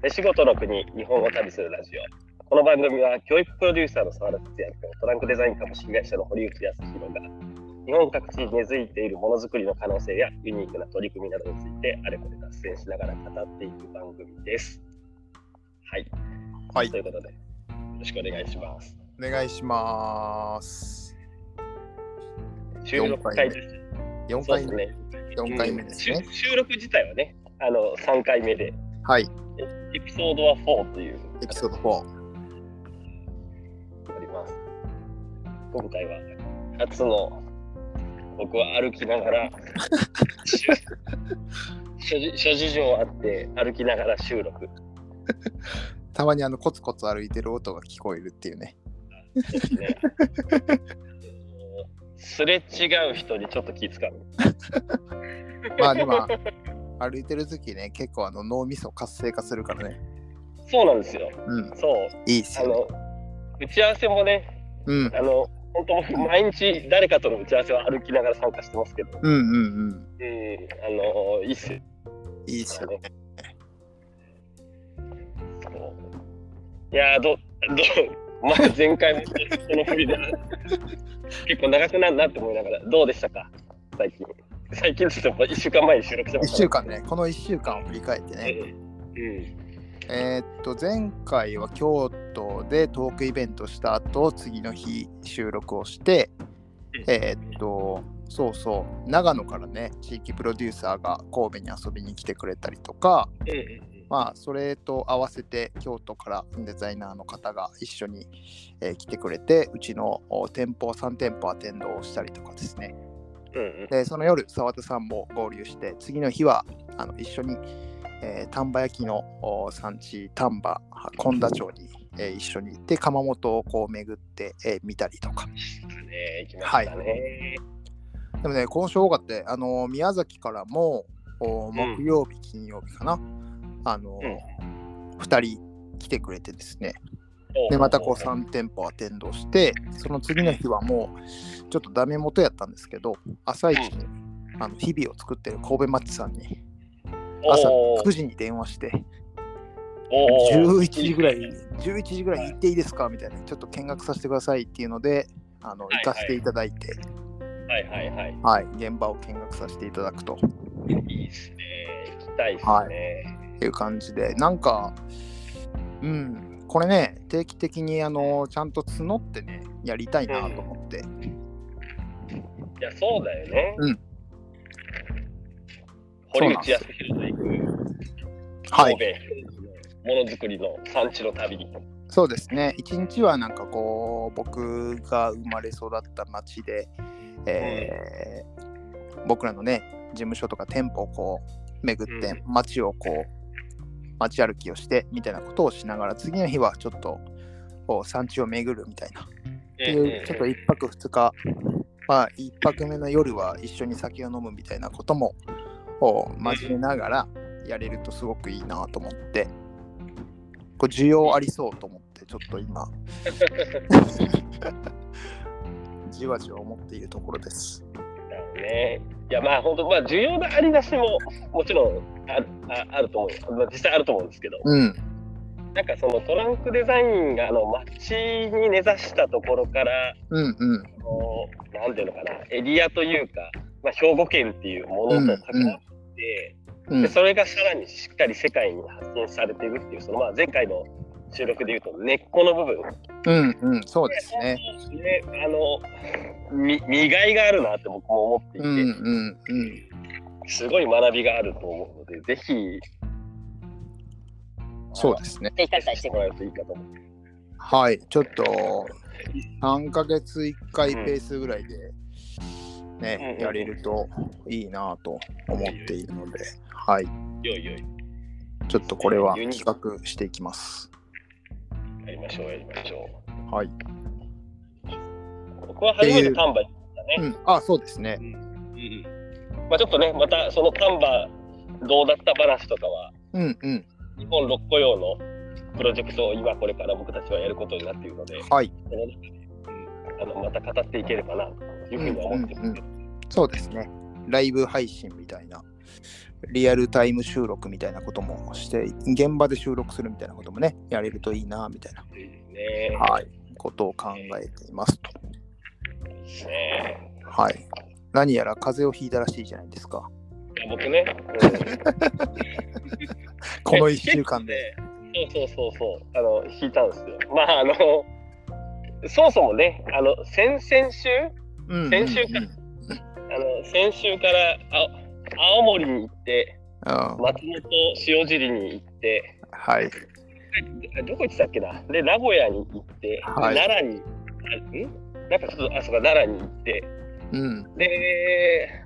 手仕事の国、日本を旅するラジオ。この番組は教育プロデューサーの沢田哲也とトランクデザイン株式会社の堀内康弘が日本各地に根付いているものづくりの可能性やユニークな取り組みなどについてあれこれ脱線しながら語っていく番組です。はい。はいということで、よろしくお願いします。お願いします。収録会です。4回ですね。4回目ですね収録自体はね、あの3回目で、はい、エピソードは4というエピソード4。あります。今回は初の僕は歩きながら 諸諸事情あって歩きながら収録。たまにあのコツコツ歩いてる音が聞こえるっていうね。ですね。すれ違う人にちょっと気遣う。まあでも、歩いてる時ね、結構あの脳みそ活性化するからね。そうなんですよ。うん、そう。いいっすよ、ね。あの、打ち合わせもね、うん、あの、本当僕毎日誰かとの打ち合わせは歩きながら参加してますけど、うん、うん、うん。うん、あの、いいっすよいいっすよね。いやーど、ど、まあ前回もこの振りで結構長くなるなって思いながら、どうでしたか？最近。最近ちょっと1週間前に収録してま1した週間ね、この1週間を振り返ってね。うん。えーっと、前回は京都でトークイベントした後、次の日収録をして、えーっと、そうそう、長野からね、地域プロデューサーが神戸に遊びに来てくれたりとか、まあ、それと合わせて京都からデザイナーの方が一緒に、えー来てくれて、うちのお店舗3店舗アテンドをしたりとかですね。うんうん。で、その夜、澤田さんも合流して、次の日はあの一緒に、えー丹波焼きのお産地、丹波、本田町に、えー一緒に行って、窯元をこう巡って、えー見たりとか。ね、行きましたね。でもね、今週多かった。よあの宮崎からもお木曜日、金曜日かな、あの2人来てくれてですね、でまたこう3店舗アテンドして、その次の日はもうちょっとダメ元やったんですけど、朝一にあの日々を作ってる神戸マッチさんに朝おー。9時に電話して、おー。11時ぐらい、11時ぐらい行っていいですかみたいな、ちょっと見学させてくださいっていうので、あのはい行かせていただいて、はいはいはい。はい、現場を見学させていただくと。いいっすね。行きたいっすね。はい。いう感じで、なんか、うん、これね、定期的にあのちゃんと募ってね、やりたいなと思って、いや、そうだよね。うん。堀内康弘と行くはいものづくりの産地の旅に。そうですね、一日はなんかこう、僕が生まれ育った町で、えー僕らのね、事務所とか店舗をこう巡って、街をこう、街歩きをしてみたいなことをしながら、次の日はちょっとこう産地を巡るみたいな。っていう、ちょっと1泊2日、まあ、1泊目の夜は一緒に酒を飲むみたいなことも交えながらやれるとすごくいいなと思って、こう需要ありそうと思って、ちょっと今、じわじわ思っているところです。ね。いや、まあ、本当、まあ、需要のありなしももちろんあああると思うよ。まあ実際あると思うんですけど、うん、なんかそのトランクデザインがあの街に根ざしたところから、うん、うん、なんていうのかな、エリアというか、まあ、兵庫県っていうものと関わって、うんで、それがさらにしっかり世界に発信されているっていう、そのまあ前回の収録でいうと根っこの部分、うん、うん、そうですね。ね、あのみ見がいがあるなって僕も思っていて、うん、うん、うん。すごい学びがあると思うので、ぜひ、そうですね。してもらえるといいかと思う。はい、ちょっと3ヶ月1回ペースぐらいでね、うんやれるといいなと思っているので、はい、よいよい、ちょっとこれは企画していきます。やりましょう、やりましょはい。う。僕は初めて丹波にうん、あ、そうですね。うん。まあちょっとね、またその丹波どうだった話とかは、うん、うん、日本六個用のプロジェクトを今これから僕たちはやることになっているので、はい、その中で、うんあのまた語っていければなというふうには思ってます。けど、そうですね。ライブ配信みたいなリアルタイム収録みたいなこともして、現場で収録するみたいなこともね、やれるといいな、みたいな、ねはい、ことを考えていますと。ねはい。何やら風邪をひいたらしいじゃないですか。いや僕ね、この1週間で。うん、そうそうそうそう、あの、引いたんですよ。まあ、あの、そもそもね、あの、先々週、先週かあの、先週からあ青森に行って、うん松本塩尻に行って、はい。どこ行ってたっけな？で、名古屋に行って、はい奈良に、あん？なんかちょっと、あ、そうか、奈良に行って、うん。で、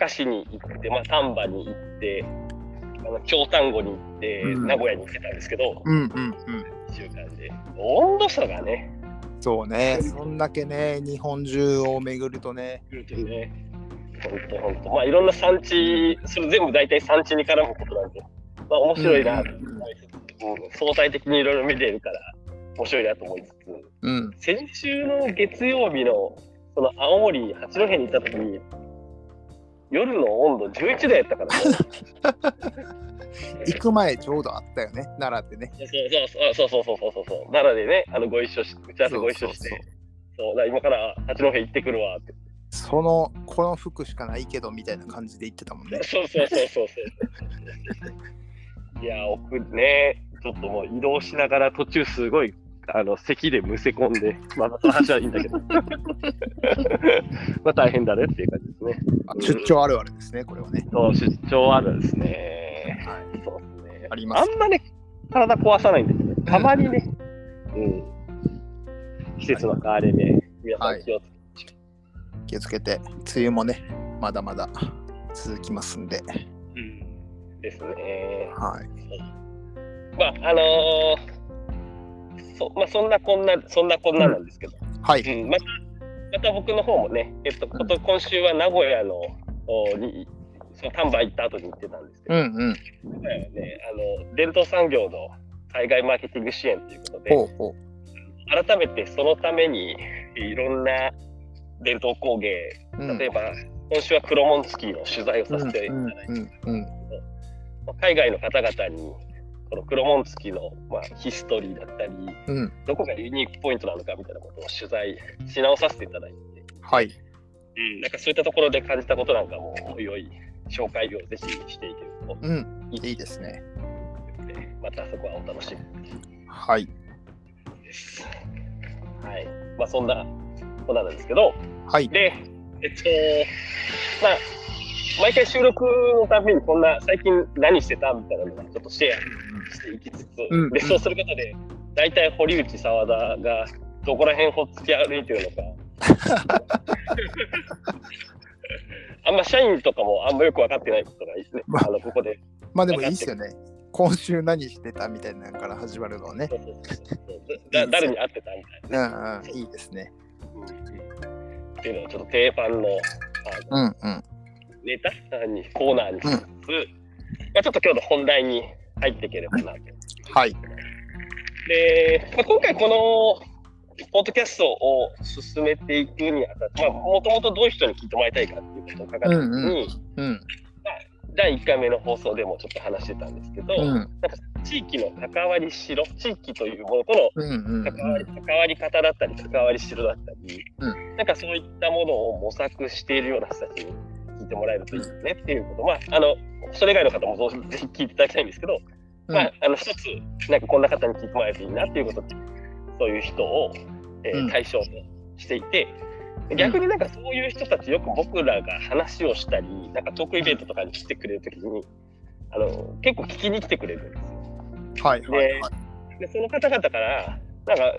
明石に行って、まあ、丹波に行って、あの京丹後に行って、うん名古屋に行ってたんですけど、うんうんうん。1週間で。温度差がね、そうね。そんだけね、日本中を巡るとね。ね、本当本当まあいろんな産地それ全部大体産地に絡むことなんで。まあ面白いな。と、うん、相対的にいろいろ見ているから面白いなと思いつつ、うん、先週の月曜日のその青森八戸に行った時に夜の温度11度やったから、ね、行く前ちょうどあったよね。奈良でね。そうそうそうそうそうそうそう。奈良でねあのご一緒し打ち合わせご一緒して。そうだ今から八戸行ってくるわって。その、この服しかないけどみたいな感じで言ってたもんね。そうそうそうそうそう。いや、奥ね、ちょっともう移動しながら途中すごい、あの、咳でむせ込んで、まあ、その話はいいんだけど。まあ大変だねっていう感じですね。あ出張あるあるですね、これはね。そう、出張あるんですね。はい。そうですね。ありますあんまね、体壊さないんですけど、たまにね、うん。季節の変わり目、皆さん気をつけて。気をつけて、梅雨もね、まだまだ続きますんで。うん。ですね。はい。まあ、あのーそまあ、そんなこんな、そんなこんななんですけど、はい。うん、また、また僕の方もね、えっと、こと今週は名古屋の、おに、その丹波行った後に行ってたんですけど、うんうん。ね、あの、伝統産業の海外マーケティング支援ということで、ほうほう。改めてそのために、いろんな伝統工芸、うん例えば、今週は黒紋付きの取材をさせていただいて、うんうんうんまあ海外の方々に、この黒紋付きの、まあ、ヒストリーだったり、うん。どこがユニークポイントなのかみたいなことを取材し直させていただいて、はい。うん、なんかそういったところで感じたことなんかも、おいおい、紹介をぜひしていけるとうん。いいですね。またそこはお楽しみはい。です。はい。まあそんなこんななんですけど、はい。で、えっと、まあ、毎回収録のたびにこんな最近何してたみたいなのがちょっとシェアしていきつつ、うんでそうすることで大体堀内澤田がどこら辺ほっつき歩いてるのか あんま社員とかもあんまよく分かってないことがいいですね、まああのここでまあでもいいですよね。今週何してたみたいなのから始まるのはね。誰に会ってたみたいな、うんうん。いいですね。うんっていうのをちょっと定番のあのうんうん。ネタにコーナーにしつつ、まあ、ちょっと今日の本題に入っていければなと。はい。で、まあ、今回このポッドキャストを進めていくにあたって、まあ、もともとどういう人に聞いてもらいたいかっていうことを考えたときに、うんうん。第1回目の放送でもちょっと話してたんですけど、うん。なんか地域の関わりしろ、地域というものとの関わり関わり方だったり、関わりしろだったり、うなんかそういったものを模索しているような人たちに聞いてもらえるといいよねっていうこと、まあ、あの、それ以外の方もぜひ聞いていただきたいんですけど、うん。まあ、あの、一つ、なんかこんな方に聞いてもらえるといいなっていうことで、そういう人を、えーうん。対象としていて、逆になんかそういう人たちよく僕らが話をしたり、なんかトークイベントとかに来てくれるときに、あの、結構聞きに来てくれるんですよ。はいはいはい。で、その方々から、なんか、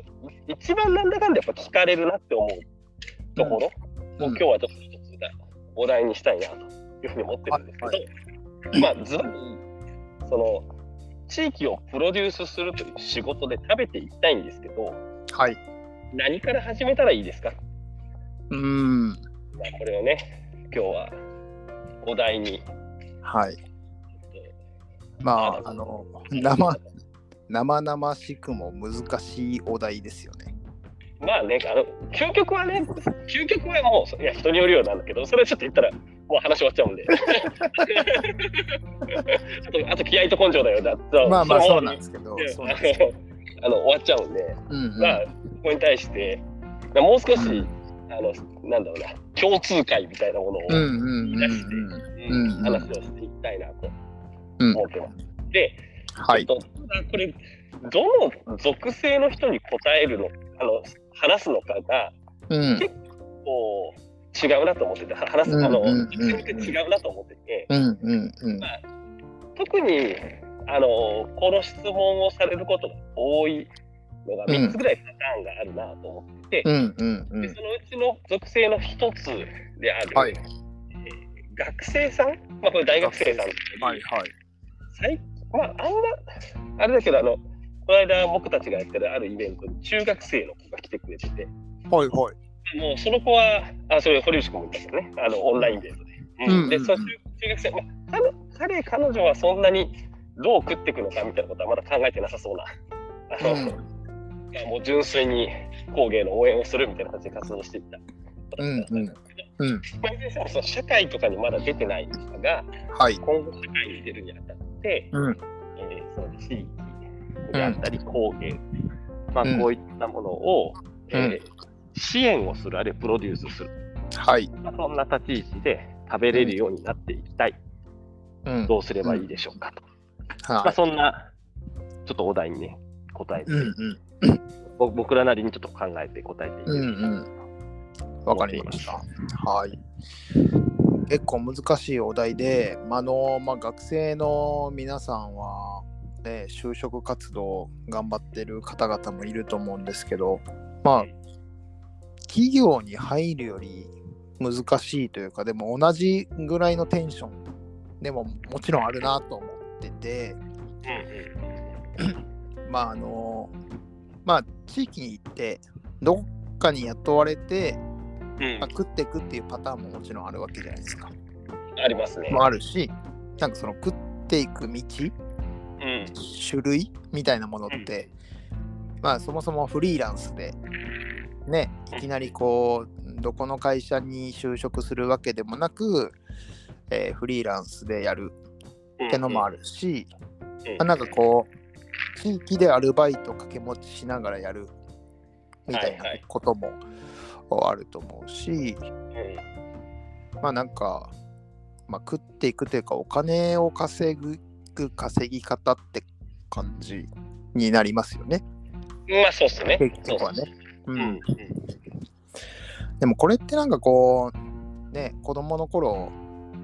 一番なんだかんだやっぱ聞かれるなって思うところ、うんを今日はちょっと一つお題にしたいなというふうに思ってるんですけど、はいまあ、ずばり、その、地域をプロデュースするという仕事で食べていきたいんですけど、はい。何から始めたらいいですか、うん。まあ、これをね、今日はお題に。はい。まあ、あの、生、生々しくも難しいお題ですよね。まあね、あの究極はね、究極はもう、いや、人によるようなんだけど、それはちょっと言ったら、もう話終わっちゃうんで。あとあと気合と根性だよ。だまあまあそうなんでですけど、あの終わっちゃうんで、うんうんまあ、ここに対して、まあもう少し、あの、なんだろうな、共通会みたいなものを、うんうんうん出してうん。うん話をしていきたいなとうん思ってます。で、はい。ちょっとただこれ、どの属性の人に答えるの、あの、話すのかが、うん。こう、違うなと思ってて、話す、あの、うんうん。うん属性違うなと思ってて、うんうんうん。特に、あの、この質問をされることが多いのが3つぐらいパターンがあるなと思ってて、うんうんうん。でそのうちの属性の一つである、はい。えー学生さん、まあ、これ大学生さん、はいはい。最まあ、あんま、あれだけど、あの、この間僕たちがやってるあるイベントに中学生の子が来てくれてて、はいはい。もうその子は、あ、それ堀内君も言ったけどね、あの、オンラインイベントで。うん。で、その中中学生、まあ、彼、彼彼女はそんなにどう食っていくのかみたいなことはまだ考えてなさそうな。あの、まあ もう純粋に工芸の応援をするみたいな形で活動していった。社会とかにまだ出てない人が、はい。今後社会に出るにあたって、うん。えーその地域であったり工芸、まあ、うん。こういったものを、えー支援をする、あるいはプロデュースする、はい。まあ、そんな立ち位置で食べれるようになっていきたい、うん。どうすればいいでしょうかと。まあ、はい。そんなちょっっとお題にね、答えて、うんうん。ぼ 僕らなりにちょっと考えて答えていうんく。うん。わかりました。はい。結構難しいお題で、まああのまあ、学生の皆さんは、ね、就職活動頑張ってる方々もいると思うんですけど、まあ、企業に入るより難しいというか、でも同じぐらいのテンションでももちろんあるなと思ってて、まああのまあ地域に行ってどっかに雇われて、うんうんまあ、食っていくっていうパターンももちろんあるわけじゃないですか。ありますね。もあるしなんかその食っていく道うん種類みたいなものって、まあそもそもフリーランスでねいきなりこうどこの会社に就職するわけでもなく、えーフリーランスでやるってのもあるし、うんまあ、なんかこう地域でアルバイト掛け持ちしながらやるみたいなはいはいこともあると思うし、うんまあなんか、まあ、食っていくというかお金を稼ぐ稼ぎ方って感じになりますよねまあそうっすね。結局はね。ううんん。でもこれってなんかこうね子供の頃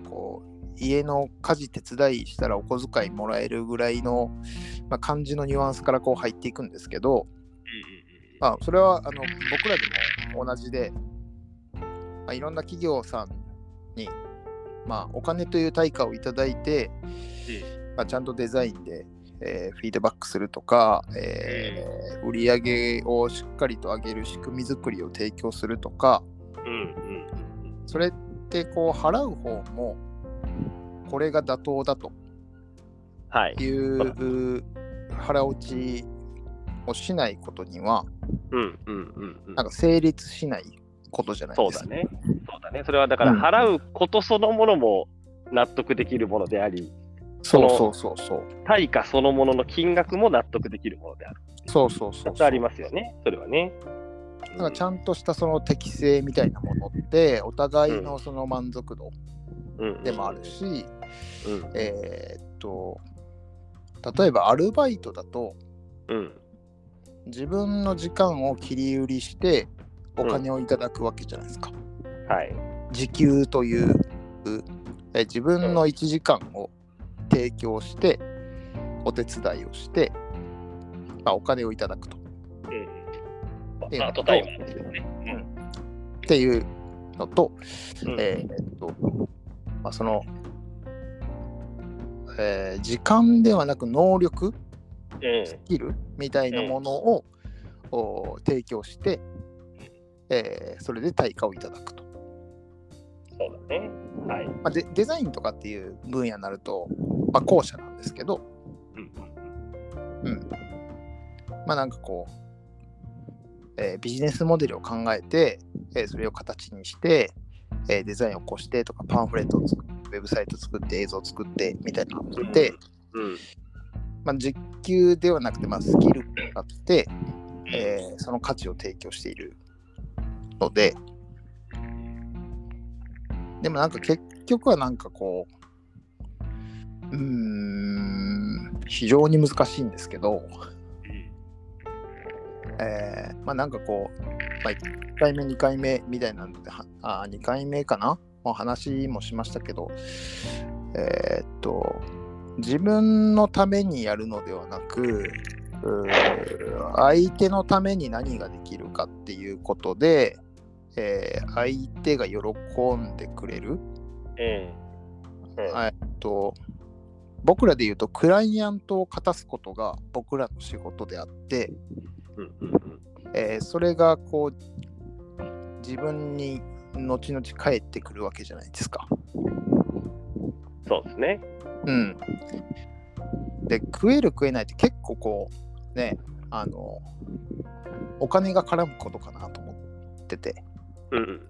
こう家の家事手伝いしたらお小遣いもらえるぐらいの、まあ、感じのニュアンスからこう入っていくんですけど、まあ、それはあの僕らでも同じで、まあ、いろんな企業さんに、まあ、お金という対価をいただいて、まあ、ちゃんとデザインで、えーフィードバックするとか、えー売り上げをしっかりと上げる仕組み作りを提供するとかそれってこう払う方もこれが妥当だとはい。いう腹落ちをしないことにはうんうんうんうんなんか成立しないことじゃないですか。そうだね。そうだね。それはだからうん払うことそのものも納得できるものであり、そうそうそうそう。対価そのものの金額も納得できるものである。そうそうそう2つありますよね。それはね。だからちゃんとしたその適性みたいなものってお互いのその満足度うんでもある。し、うんえーっと例えばアルバイトだとうん自分の時間を切り売りしてお金をいただくわけじゃないですか。はい。時給というえ自分の1時間を提供してお手伝いをして、まあ、お金をいただくとうんまっていうのとあパートタイマーですよね。っていうのと、うんえーっと、まあ、その、えー時間ではなく能力、うんスキルみたいなものを、お提供して、えーそれで対価をいただくと。そうだね。はい。まあ、デデザインとかっていう分野になると、まあ、後者なんですけど、うんうん。まあなんかこう、えービジネスモデルを考えて、えーそれを形にして、えーデザインを起こしてとか、パンフレットを作って、ウェブサイト作って、映像を作ってみたいなので、うん。まあ、実給ではなくて、まあ、スキルを使って、えーその価値を提供しているので、でもなんか結局はなんかこう、うーん、非常に難しいんですけど、えーまあなんかこう、まあ、1回目、2回目みたいなので、はあ2回目かなもう話もしましたけど、えーっと、自分のためにやるのではなく、相手のために何ができるかっていうことで、えー相手が喜んでくれる。えっと僕らで言うとクライアントを勝たすことが僕らの仕事であって。えーそれがこう自分に後々返ってくるわけじゃないですか。そうですね。うん。で食える食えないって結構こうねあのお金が絡むことかなと思っててうん。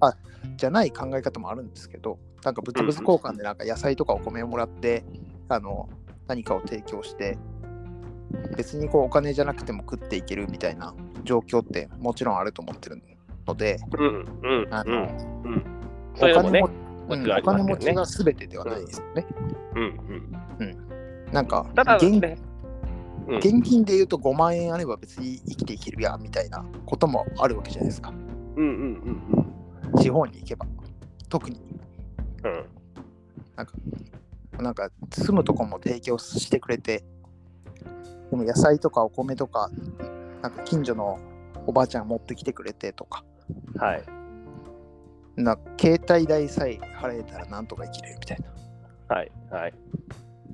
じゃない考え方もあるんですけどなんか物々交換でなんか野菜とかお米をもらってあの何かを提供して別にこうお金じゃなくても食っていけるみたいな状況ってもちろんあると思ってるので。あのお金も。うんおもちろんありますけどね金持ちが全てではないですよね。うん。うん。なんかただ現金で言うと5万円あれば別に生きていけるやみたいなこともあるわけじゃないですか。うん。うん。うん。地方に行けば。特にうん。なんか住むとこも提供してくれて、でも野菜とかお米とか、なんか近所のおばあちゃん持ってきてくれてとか、はい。な携帯代さえ払えたらなんとか生きれるみたいな。はい。はい。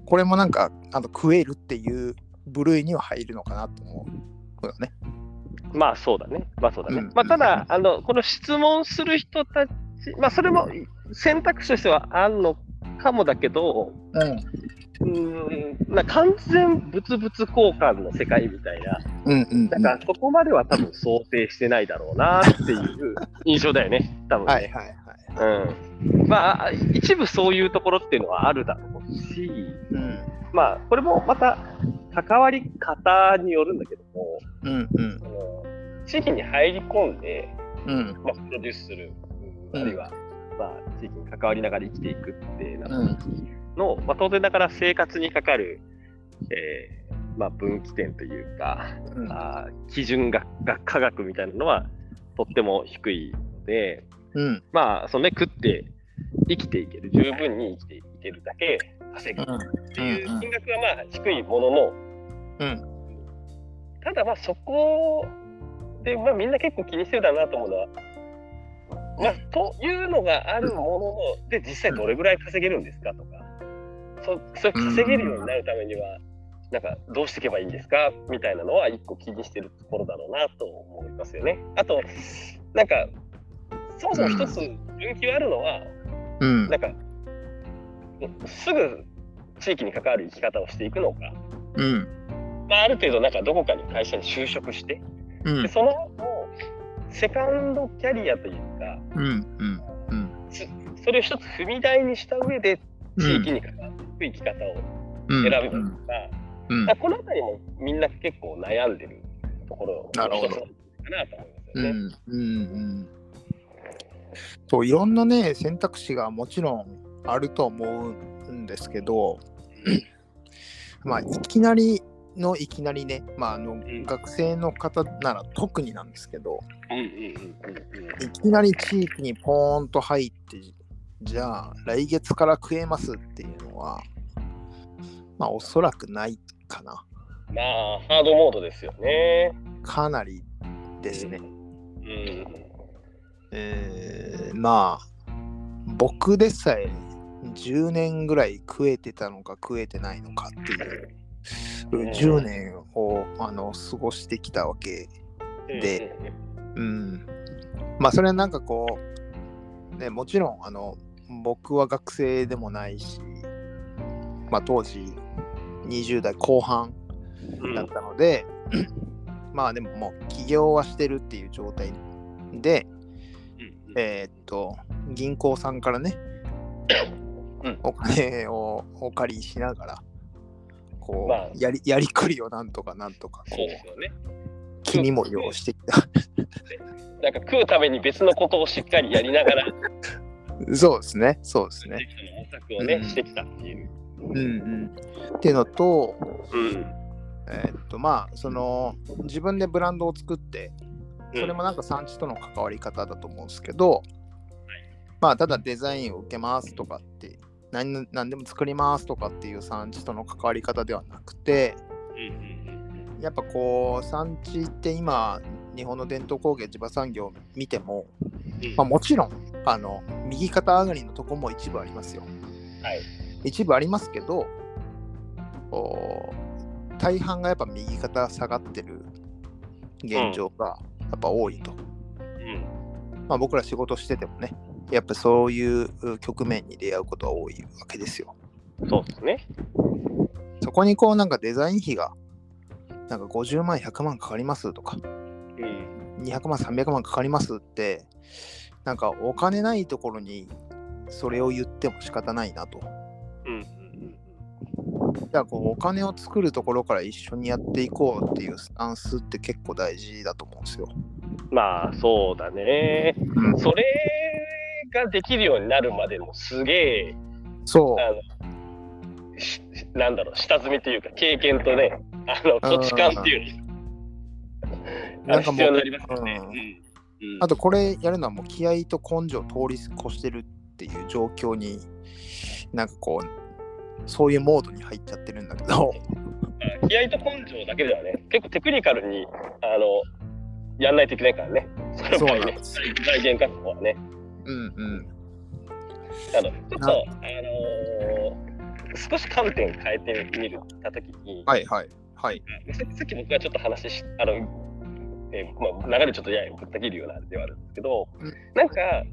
これもなんかあの食えるっていう部類には入るのかなと思うよね。まあそうだね。まあそうだね。うんまあただ、あの、この質問する人たち、まあそれも選択肢としてはあるのかもだけど、うん。うーん、な完全物々交換の世界みたいな、うんうん、だからそこまでは多分想定してないだろうなっていう印象だよね、多分ね。はいはいはい。うん。まあ、一部そういうところっていうのはあるだろうし、うん。まあ、これもまた関わり方によるんだけども、うんうん。地域に入り込んで、うん。まあ、プロデュースする、うんあるいは、まあ、地域に関わりながら生きていくってなったうん。時の、まあ、当然ながら生活にかかる、えーまあ、分岐点というか、うん。あー基準がが科学みたいなのはとっても低いので、うん。まあ、そのね、食って生きていける、十分に生きていけるだけ稼ぐ。っていう金額はまあ低いものの、うん。ただまあそこで、まあ、みんな結構気にしてるだなと思うのは、まあ、というのがあるものの、で、実際どれぐらい稼げるんですかとか、そそれ稼げるようになるためには、なんかどうしていけばいいんですか？みたいなのは一個気にしてるところだろうなと思いますよね。あと、なんか、そもそも一つ分岐があるのは、うん。なんか、すぐ地域に関わる生き方をしていくのか、うん。まあ、ある程度なんかどこかに会社に就職して、うん。でその後セカンドキャリアというかうんうんうん。それを一つ踏み台にした上で地域に関わっていく生き方をうん。選ぶとか,、うん。この辺りもみんな結構悩んでるところなるほど。のかなと思いますよね。うん。うん。うん。そういろんなね選択肢がもちろんあると思うんですけどまあいきなりのいきなりね、まあ、あのん。学生の方なら特になんですけどうんうんうんうん。いきなり地域にポーンと入ってじゃあ来月から食えますっていうのはまあおそらくないかな。まあハードモードですよね。かなりですね。うん。えーまあ僕でさえ10年ぐらい食えてたのか食えてないのかっていううん。10年をあの過ごしてきたわけでうん。まあそれはなんかこうねもちろんあの僕は学生でもないしまあ当時20代後半うんだったので、まあでももう起業はしてるっていう状態で、うんえーっと、銀行さんからね、うんお金をお借りしながら、こう、まあやりやりくりをなんとかなんとか、こそうね。う、気にも要してきた。なんか食うために別のことをしっかりやりながら、そうですね、そうですね。模索をね、うんしてきたっていう。うんうん。っていうのと、うん。えーっとまあその自分でブランドを作ってそれもなんか産地との関わり方だと思うんですけど、まあただデザインを受けますとかって何何でも作りますとかっていう産地との関わり方ではなくてうんやっぱこう産地って今日本の伝統工芸地場産業を見ても、うんまあ、もちろんあの右肩上がりのとこも一部ありますよはい。一部ありますけど大半がやっぱ右肩下がってる現状がやっぱ多いと、うん。まあ、僕ら仕事しててもねやっぱそういう局面に出会うことは多いわけですよそうですね。そこにこうなんかデザイン費がなんか50万100万かかりますとかうん。200万300万かかりますってなんかお金ないところにそれを言っても仕方ないなとうん。だからこうお金を作るところから一緒にやっていこうっていうスタンスって結構大事だと思うんですよ。まあ、そうだね。うん、それができるようになるまでのすげえ、そうなんだろう、下積みというか、経験とね、あの、土地勘っていうのなんかもう必要になりますよね。あとこれやるのはもう気合と根性を通り越してるっていう状況になんかこうそういうモードに入っちゃってるんだけど。気合と根性だけではね、結構テクニカルに、あの、やんないといけないからね。その場合ねそうなんで、す財源確保はね。うんうん。あの、ちょっと、なあのー少し観点変えてみるたときに、はいはい。はい。ささっき僕がちょっと話し、あの、えーまあ、流れちょっとややぶった切るようなあれではあるんですけど、うん。なんか、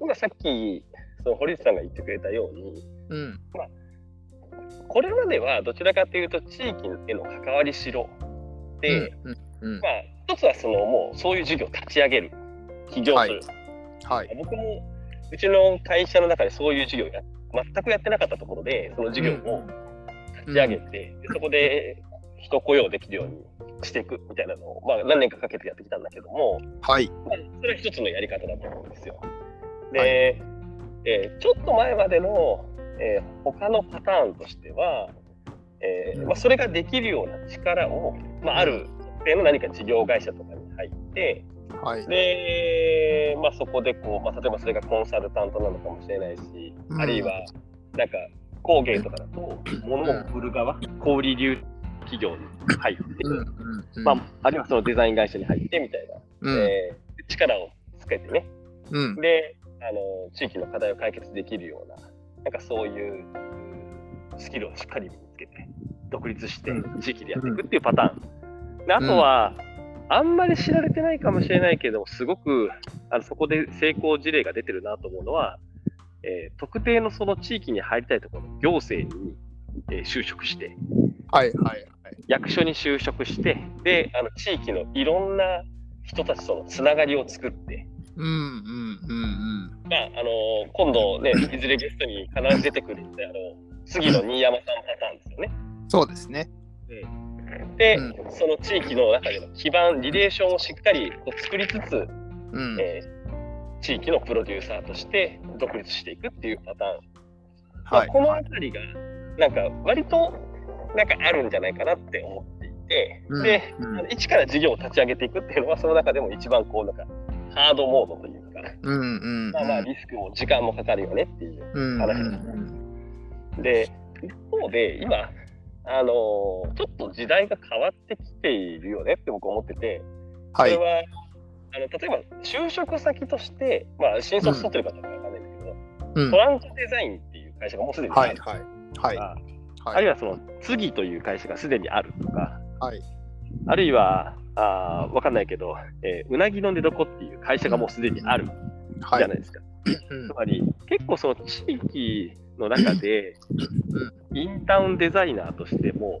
今さっき、その堀内さんが言ってくれたように、うん。これまではどちらかというと地域への関わりしろで、うんうんまあ、一つはそのもうそういう事業を立ち上げる、起業する。はい。僕もうちの会社の中でそういう事業や全くやってなかったところで、その事業を立ち上げて、でそこで人雇用できるようにしていくみたいなのを、まあ、何年かかけてやってきたんだけども、はい。まあ、それは一つのやり方だと思うんですよ。で、えーちょっと前までの、えー他のパターンとしては、えーまあ、それができるような力を、まあ、ある特定の何か事業会社とかに入って、はい。で、まあ、そこでこう、まあ、例えばそれがコンサルタントなのかもしれないし、うん。あるいはなんか工芸とかだと物を売る側、小売流企業に入って、まあ、あるいはそのデザイン会社に入ってみたいな、うん。えー力をつけてね。うん。であの地域の課題を解決できるようななんかそういううんスキルをしっかり身につけて独立してうん。地域でやっていくっていうパターン。であとは、あんまり知られてないかもしれないけどすごくあのそこで成功事例が出てるなと思うのは、えー特定のその地域に入りたいところの行政に、えー就職して。はいはいはい役所に就職してであの地域のいろんな人たちとのつながりを作って。うんうんうんうん。まあ、あの今度ね、いずれゲストに必ず出てくるって、あの杉野新山さんパターンですよね。そうですね。で、うその地域の中での基盤、リレーションをしっかりこう作りつつ、うん。えー地域のプロデューサーとして独立していくっていうパターン。まあはいこのあたりが、なんか割となんかあるんじゃないかなって思っていて、うん。で、うん。一から事業を立ち上げていくっていうのは、その中でも一番こう、なんか、ハードモードというか、うんうんまあまあリスクも時間もかかるよねっていううんうん話うん。で、一方で今、あのーちょっと時代が変わってきているよねって僕思ってて、はい。それは、あの例えば就職先として、まあ、新卒取ってる方は分かんないんだけど、うん。トランクデザインっていう会社がもうすでにあるとか、はいはいはいあはいるいはその次という会社がすでにあるとか、はいあるいは、あ分かんないけど、えーうなぎの寝床っていう会社がもうすでにあるはいじゃないですか。うんつまり、結構その地域の中で、インタウンデザイナーとしても、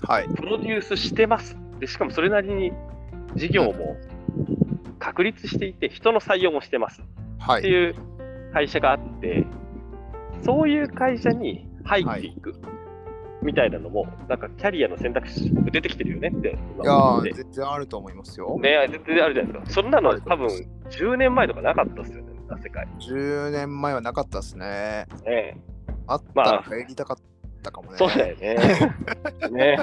はいプロデュースしてます。でしかもそれなりに事業も確立していて、人の採用もしてます。はい。っていう会社があって、そういう会社に入っていくみたいなのも、なんかキャリアの選択肢出てきてるよねってい今や全然あると思いますよ。ね全然あるじゃないですか。そんなあの多分ると思います10年前とかなかったっすよね、世界。10年前はなかったですね。ねあったまあら入りたかったかもね。そうだよね。ね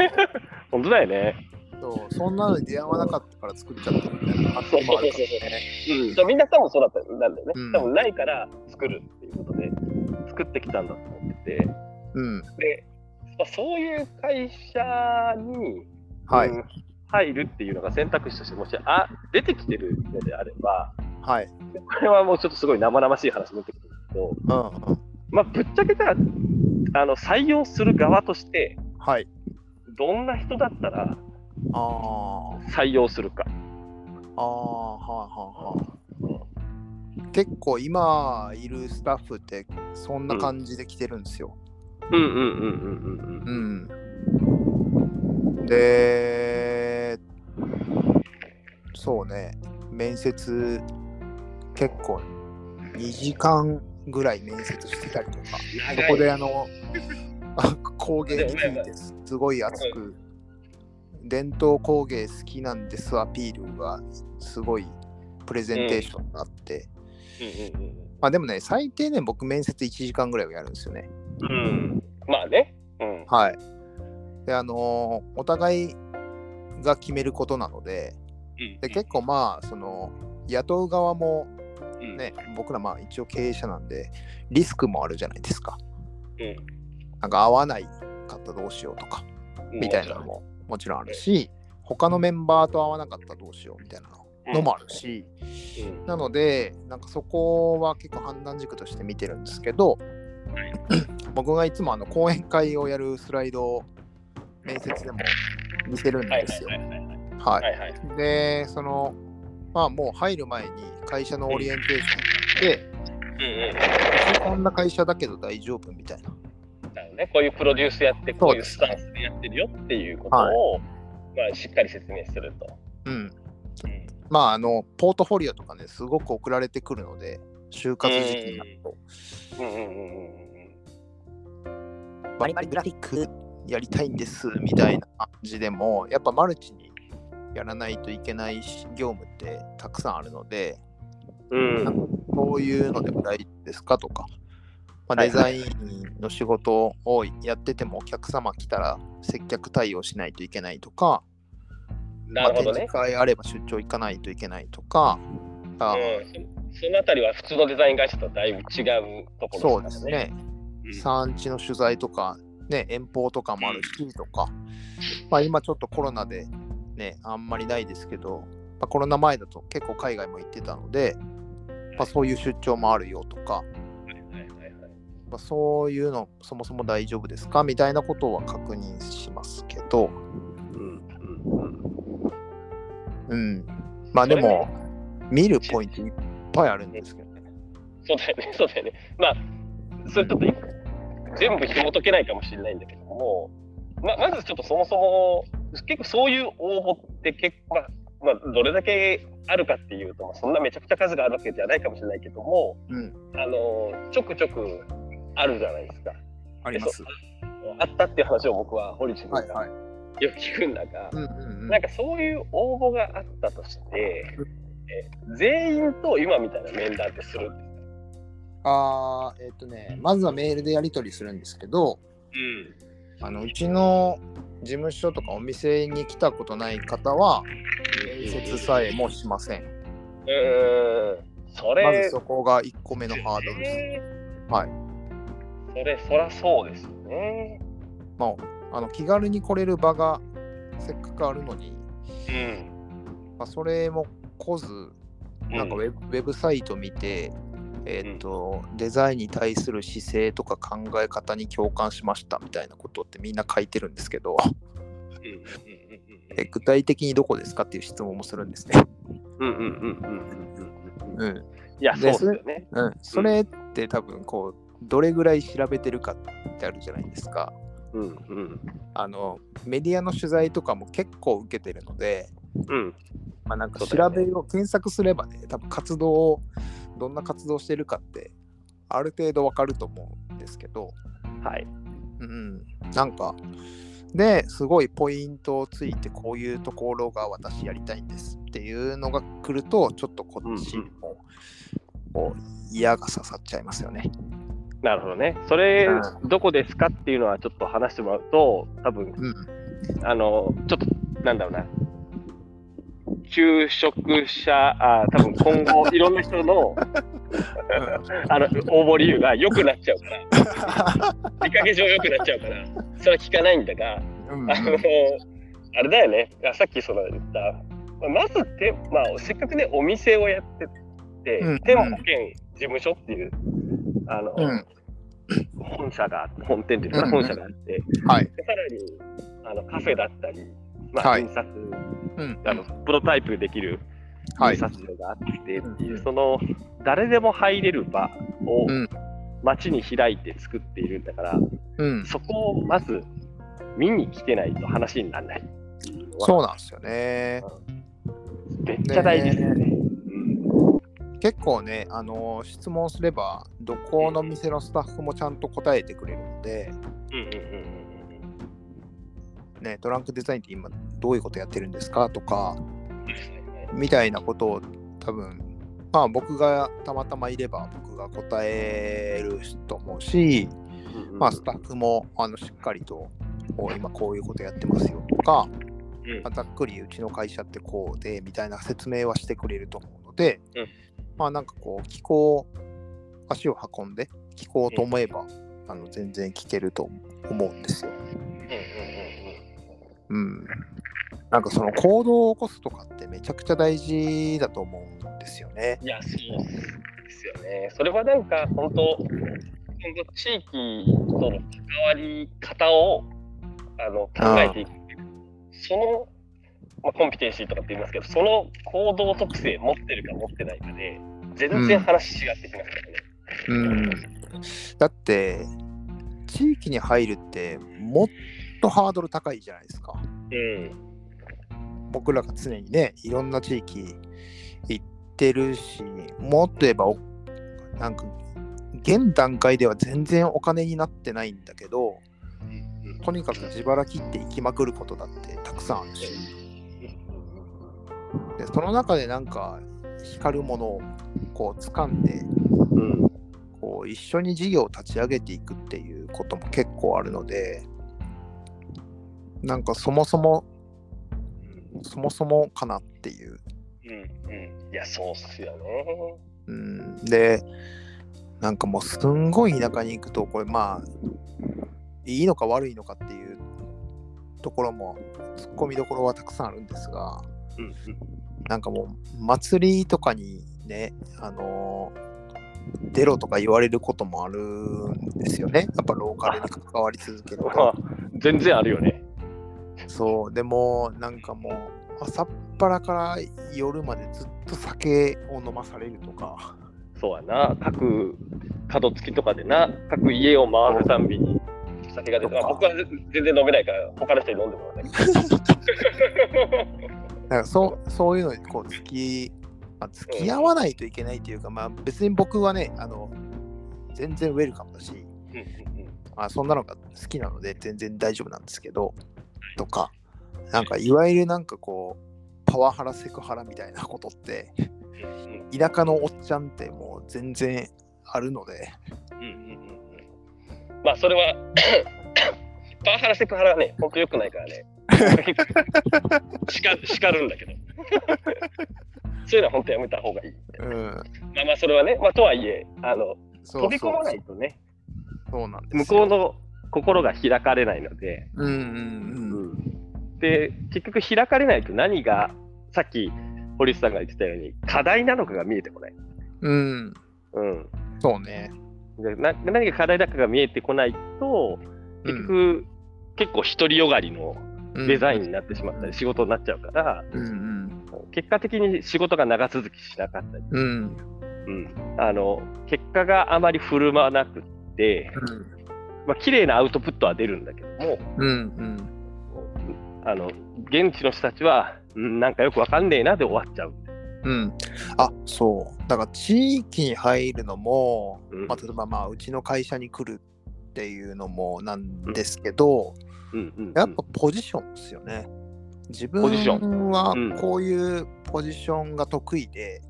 本当だよね。そうそんなのに出会わなかったから作っちゃったみたいな感じもあるからね。うん、そうみんな多分そうだったんだよね。うん多分ないから作るっていうことで、作ってきたんだと思ってて。うん。で、まあそういう会社に、はい。うん入るっていうのが選択肢としてもしあ出てきてるのであれば、はい。これはもうちょっとすごい生々しい話になってくるんですけど、うんうん。まあ、ぶっちゃけたらあの採用する側として、はい。どんな人だったらああ。採用するか。ああ、はいはいはい。結構今いるスタッフってそんな感じで来てるんですよ。うんうんうんうんうんうん。で、そうね、面接結構2時間ぐらい面接してたりとか、そこであの、あ工芸についてすごい熱く、伝統工芸好きなんですアピールがすごいプレゼンテーションがあって、まあでもね、最低ね、僕面接1時間ぐらいはやるんですよね。うん。うんまあね。うん。はい。で、あのーお互いが決めることなので、で結構まあ、その、雇う側もうん。ね、僕らまあ一応経営者なんで、リスクもあるじゃないですか。うん。なんか合わないかったらどうしようとか、みたいなのももちろん。あるし、他のメンバーと合わなかったらどうしようみたいなのもあるし、うん。なので、なんかそこは結構判断軸として見てるんですけど、僕がいつもあの講演会をやるスライドを面接でも見せるんはいですよ。はいはいはいははいはいい。で、その、まあもう入る前に会社のオリエンテーションで、うんうんこんな会社だけど大丈夫みたいな。なるほどね、こういうプロデュースやって、こういうスタンスでやってるよっていうことを、まあ、しっかり説明すると。うん。うんまああの、ポートフォリオとかね、すごく送られてくるので、就活時期になると、うんうんうんうんバリバリグラフィックやりたいんですみたいな感じでも、やっぱマルチにやらないといけないし業務ってたくさんあるので、うん。うんこういうのでも大丈夫ですかとか、まあ、はいデザインの仕事をやっててもお客様来たら接客対応しないといけないとか、なるほどね。まあ展あれば出張行かないといけないとか、あうん、そそのあたりは普通のデザイン会社とはだいぶ違うところそうですね、うん産地の取材とか、ね、遠方とかもあるしとか、まあ、今ちょっとコロナで、ね、あんまりないですけど、まあ、コロナ前だと結構海外も行ってたので、まあ、そういう出張もあるよとか、まあ、そういうのそもそも大丈夫ですかみたいなことは確認しますけど、うん。まあでも、見るポイントいっぱいあるんですけどね。そうだよね、そうだよね。まあ、それちょっと全部紐解けないかもしれないんだけども、ままずちょっとそもそも、結構そういう応募って結構、まあ、まあ、どれだけあるかっていうと、まあそんなめちゃくちゃ数があるわけじゃないかもしれないけども、うん。あのちょくちょくあるじゃないですか。あります。あったっていう話を僕は堀内君がはいはい。よく聞くんだが、うんうんうん。なんかそういう応募があったとして、え全員と今みたいな面談ってするんですかあーえっ、とね、まずはメールでやり取りするんですけど、うん。あのうちの事務所とかお店に来たことない方は、面接さえもしません。うーん。それ、まずそこが1個目のハードルです。えはい。ーそれ、そらそうですよね。まあ、あの気軽に来れる場がせっかくあるのに、うん。まあ、それも来ず、なんかウうェブ,、ウェブサイト見て、えーと、うん、デザインに対する姿勢とか考え方に共感しましたみたいなことってみんな書いてるんですけど、え具体的にどこですかっていう質問もするんですね。いや、そうですよね。うん、それって多分こうどれぐらい調べてるかってあるじゃないですか。うんうん、あのメディアの取材とかも結構受けてるので、うん。まあ、なんか調べを、ね、検索すればね多分活動をどんな活動してるかってある程度わかると思うんですけど、はい。うん、なんかですごいポイントをついてこういうところが私やりたいんですっていうのが来るとちょっとこっちもこう嫌が刺さっちゃいますよね。なるほどね。それ、うどこですかっていうのはちょっと話してもらうと、多分うん、あの、ちょっと、なんだろうな。求職者、あ多分今後、いろんな人のあの応募理由が良くなっちゃうから、見かけ上良くなっちゃうから、それは聞かないんだが、うん。あの、あれだよね、あさっきその言った、まずて、まあ、せっかくね、お店をやってて、うん。店舗兼事務所っていう、あの、うん。本社が本店っていうか、うん。本社があって、はい。でさらにあのカフェだったり、まあ、はい。印刷、うん。あのプロタイプできるはい。印。刷所があってっていう、うん。その誰でも入れる場をうん。街に開いて作っているんだから、うん、そこをまず見に来てないと話にならない。そうなんですよね。めっちゃ大事ですよね。うん。結構ね、あの質問すれば、どこの店のスタッフもちゃんと答えてくれるので、うんうんうんね、トランクデザインって今どういうことやってるんですかとか、うん。みたいなことを多分、まあ僕がたまたまいれば僕が答えると思うし、まあスタッフもあのしっかりと今こういうことやってますよとか、うん。まあざっくりうちの会社ってこうでみたいな説明はしてくれると思うので、うん。まあなんかこう気候足を運んで聞こうと思えば、あの全然聞けると思うんですよ。うん。なんかその行動を起こすとかってめちゃくちゃ大事だと思うんですよね。うんいや、そうですよね。それはなんか、本当、本当地域との関わり方をあの考えていく。その、まあ、コンピテンシーとかって言いますけど、その行動特性持ってるか持ってないかで、全然話違ってきますからね。うん。だって、地域に入るってもっとハードル高いじゃないですか。うん。僕らが常にね、いろんな地域行ってるし、もっと言えばお、なんか、現段階では全然お金になってないんだけど、とにかく自腹切って行きまくることだってたくさんあるし、でその中でなんか光るものをこう掴んで、うん。こう一緒に事業を立ち上げていくっていうことも結構あるので、なんかそもそも、そもそもかなっていう。うん。うん。いや、そうっすよね。うん、で、なんかもうすんごい田舎に行くと、これまあ、いいのか悪いのかっていうところも、ツッコミどころはたくさんあるんですが、うん。なんかもう祭りとかにね、あのー出ろとか言われることもあるんですよね。やっぱローカルに関わり続けるまと。あ、全然あるよね。そう、でもなんかもう朝っぱらから夜までずっと酒を飲まされるとか、そうやな。各角付きとかでな、各家を回るたんびに酒が出て、まあ、僕は全然飲めないから、他の人に飲んでもらわない。なんかそうそういうのにこう付き、まあ、付き合わないといけないというか、まあ別に僕はね、あの全然ウェルカムだし、うんうん。まあ、そんなのが好きなので全然大丈夫なんですけど、とか、なんかいわゆるなんかこう、パワハラ、セクハラみたいなことって、田舎のおっちゃんってもう全然あるので、うんうんうんうん。まあ、それは、パワハラセクハラはね、本当良くないからね。叱叱るんだけど。そういうのは本当やめた方がいい。うん、まあまあ、それはね、まあ、とはいえ、あの、飛び込まないとね、そうなんですよ。向こうの心が開かれないので、うんうんうん。で、結局開かれないと何が、さっき堀内さんが言ってたように、課題なのかが見えてこない。うん、うん。そうね。でな何が課題だかが見えてこないと、結局、結構独りよがりのうん。デザインになってしまったり、仕事になっちゃうから、うんうん。結果的に仕事が長続きしなかったり、うん。うん、あの結果があまり振る舞わなくって、まあ綺麗なアウトプットは出るんだけども、うんうんあの現地の人たちは、うん、なんかよくわかんねえなで終わっちゃう。うん。あそう。だから地域に入るのも、うんまあ、例えばまあうちの会社に来るっていうのもなんですけど、うんうんうんやっぱポジションですよね。自分ポジショはうんこういうポジションが得意で、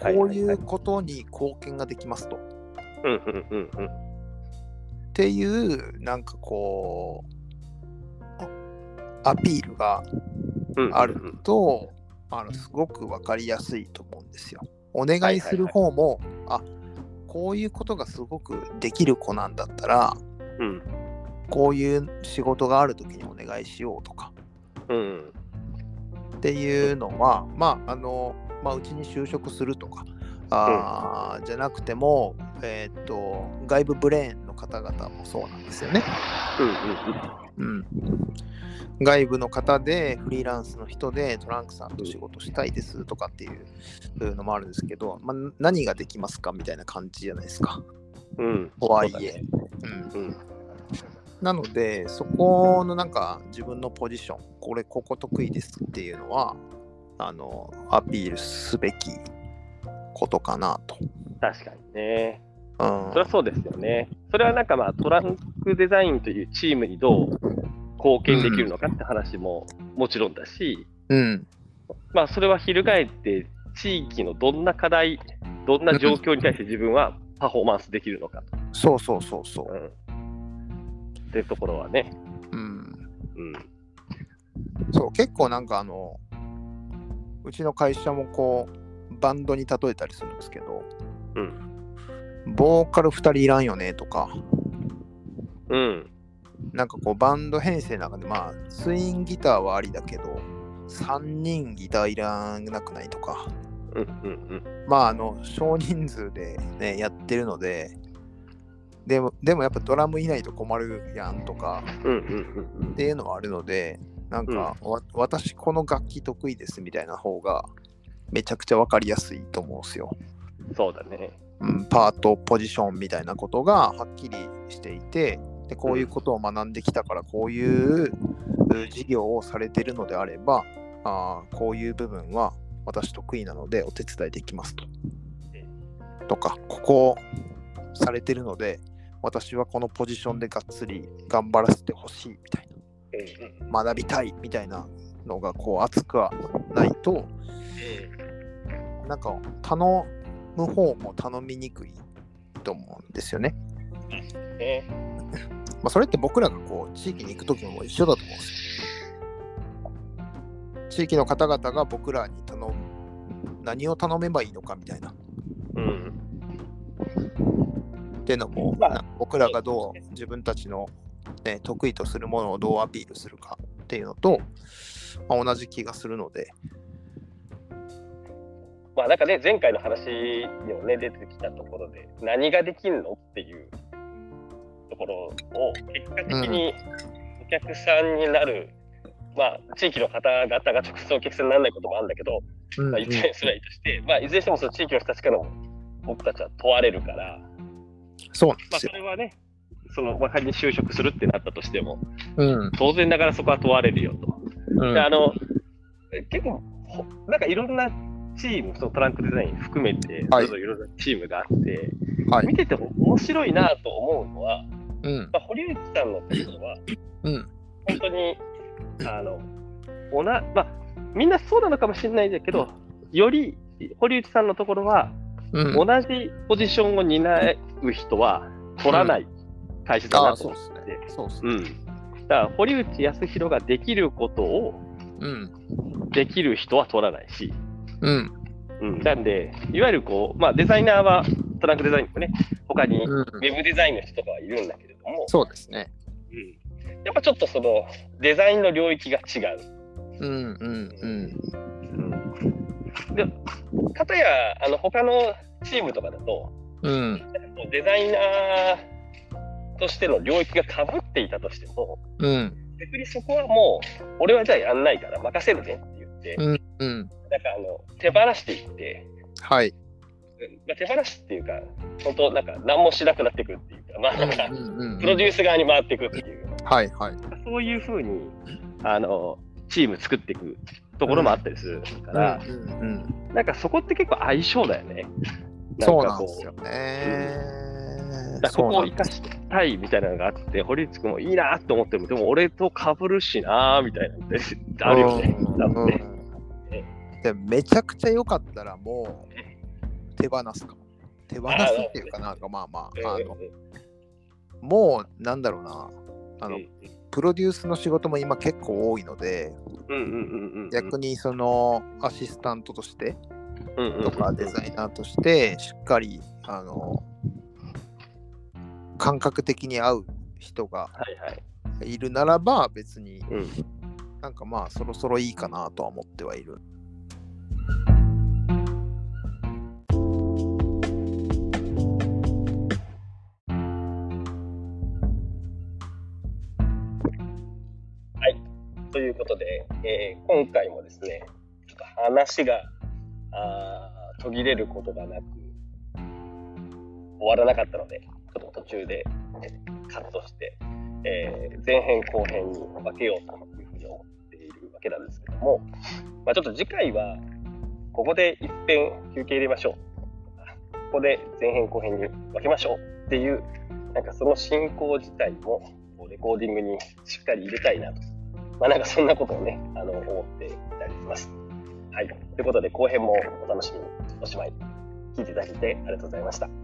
こういうことに貢献ができますと。うんうんうんうんっていうなんかこうアピールがうんあると、あのすごく分かりやすいと思うんですよ。お願いする方も、あこういうことがすごくできる子なんだったらうん。こういう仕事がある時にお願いしようとか。うんっていうのはまああの、まあ、うちに就職するとかあー、じゃなくても、えーっと外部ブレーンの方々もそうなんですよね。うんうんうん、外部の方でフリーランスの人でトランクさんと仕事したいですとかっていうのもあるんですけど、まあ、何ができますかみたいな感じじゃないですか。うん。うんとはいえ。そうだね。うん、うん。なのでそこのなんか自分のポジションこれここ得意ですっていうのはあのアピールすべきことかなと。確かにね。うんそれはそうですよね。それはなんかまあトランクデザインというチームにどう貢献できるのかって話ももちろんだし、うん。まあそれは翻って地域のどんな課題どんな状況に対して自分はパフォーマンスできるのかと、そうそうそうそう。う。ん、っていうところはね、うん。うん、そう結構なんかあのうちの会社もこうバンドに例えたりするんですけど、うんボーカル2人いらんよねとか。うん、なんかこうバンド編成の中でまあツインギターはありだけど3人ギターいらなくないとか。うん、うん、まああの少人数でねやってるので。でもでもやっぱドラムいないと困るやんとか。うん、うん、うん、うん。っていうのはあるので、なんか、わ私この楽器得意ですみたいな方がめちゃくちゃ分かりやすいと思うんですよ。そうだね。うん、パート、ポジションみたいなことがはっきりしていて、でこういうことを学んできたから、こういうう事業をされてるのであれば、あーこういう部分は私得意なのでお手伝いできますと。とか、ここされてるので、私はこのポジションでがっつり頑張らせてほしいみたいな、学びたいみたいなのがこう熱くはないと、なんか頼む方も頼みにくいと思うんですよね。ねまあ、それって僕らがこう地域に行くときも一緒だと思うんですよ。地域の方々が僕らに頼む何を頼めばいいのかみたいな。うん、っていうのも、僕らがどう自分たちの、ね、得意とするものをどうアピールするかっていうのと、まあ、同じ気がするので。まあなんかね前回の話にもね出てきたところで何ができんのっていうところを結果的にお客さんになる、まあ地域の方々が直接お客さんにならないこともあるんだけど、うんまあ、いずれにすらいいとして、まあいずれにしてもその地域の人たちからも僕たちは問われるから、そうまあ。それはねそのまあ仮に就職するってなったとしてもうん当然ながらそこは問われるよと。うんであの結構ほなんかいろんなチームそのトランクデザイン含めてそはい。れぞれいろんなチームがあって、はい。見てても面白いなと思うのは、うん。まあ、堀内さんのところはうん。本当にあのおな、まあ、みんなそうなのかもしれないんだけどより堀内さんのところはうん。同じポジションを担う人は取らない会社だあなと思あそうですってね。そうですね。うん、だから堀内康弘ができることをうん。できる人は取らないし、うん。うん、なんで、いわゆるこう、まあ、デザイナーはトランクデザインもね、他にうん。ウェブデザインの人とかはいるんだけれども、そうですね。うん、やっぱちょっとそのデザインの領域が違う。うんうんうん。で、かたやあの他のチームとかだと、うん。デザイナーとしての領域がかぶっていたとしても、うん。逆にそこはもう、俺はじゃあやんないから任せるねって言って、うんうんなんかあの手放していって、はい。うんまあ、手放しっていうか、本当なんか何もしなくなっていくっていうか、まあなんか、うんうんうんプロデュース側に回っていくっていう、はいはい。そういうふうにあのチーム作っていくところもあったりするから、うんうんうんなんかそこって結構相性だよね。そうなんですよね。だここを生かしたいみたいなのがあって、堀内君もいいなと思っても、でも俺とかぶるしなみたいなのってあるよね。多分ね。でめちゃくちゃ良かったらもう手放すかも。手放すっていうかなんかまあまあ、あの、もうなんだろうな、あの、プロデュースの仕事も今結構多いので、逆にそのアシスタントとしてとかデザイナーとしてしっかりあの感覚的に合う人がいるならば別になんかまあそろそろいいかなとは思ってはいる。えー、今回もですね、ちょっと話があ途切れることがなく、終わらなかったので、ちょっと途中で、カットして、えー、前編後編に分けようというふうに思っているわけなんですけども、まあ、ちょっと次回は、ここで一遍休憩入れましょう。ここで前編後編に分けましょうっていう、なんかその進行自体もレコーディングにしっかり入れたいなとまあなんかそんなことをね、あの、思っていたりします。はい。ということで、後編もお楽しみに。おしまい。聞いていただいてありがとうございました。